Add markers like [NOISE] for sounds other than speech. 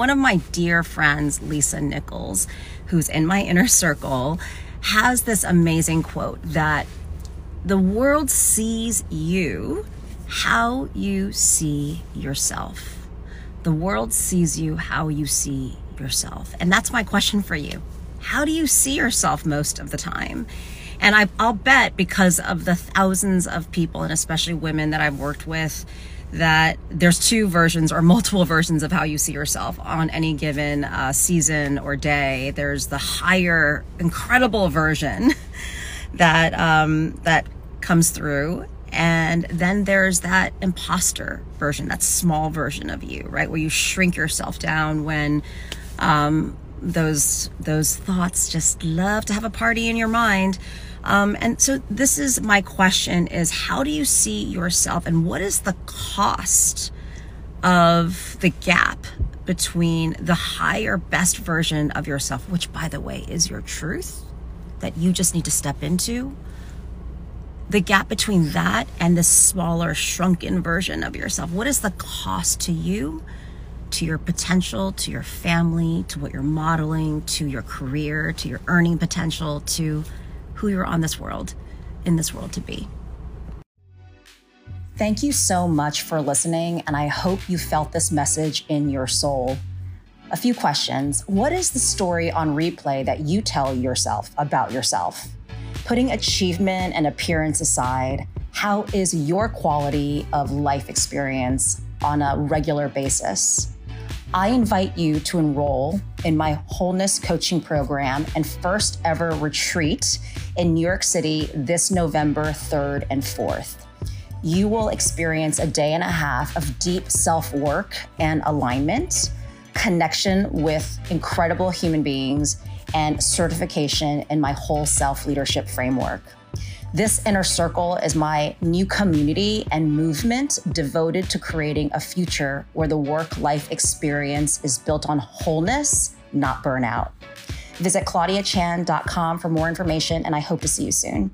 one of my dear friends, Lisa Nichols, who's in my inner circle, has this amazing quote that the world sees you how you see yourself. The world sees you how you see yourself. And that's my question for you. How do you see yourself most of the time? And I, will bet because of the thousands of people, and especially women that I've worked with, that there's two versions or multiple versions of how you see yourself on any given uh, season or day. There's the higher, incredible version [LAUGHS] that um, that comes through, and then there's that imposter version, that small version of you, right, where you shrink yourself down when um, those those thoughts just love to have a party in your mind. Um, and so this is my question is how do you see yourself and what is the cost of the gap between the higher best version of yourself, which by the way is your truth that you just need to step into, the gap between that and the smaller, shrunken version of yourself. What is the cost to you, to your potential, to your family, to what you're modeling, to your career, to your earning potential, to who you're on this world, in this world to be? Thank you so much for listening, and I hope you felt this message in your soul. A few questions. What is the story on replay that you tell yourself about yourself? Putting achievement and appearance aside, how is your quality of life experience on a regular basis? I invite you to enroll in my wholeness coaching program and first ever retreat in New York City this November 3rd and 4th. You will experience a day and a half of deep self work and alignment, connection with incredible human beings, and certification in my whole self leadership framework. This inner circle is my new community and movement devoted to creating a future where the work life experience is built on wholeness, not burnout. Visit claudiachan.com for more information, and I hope to see you soon.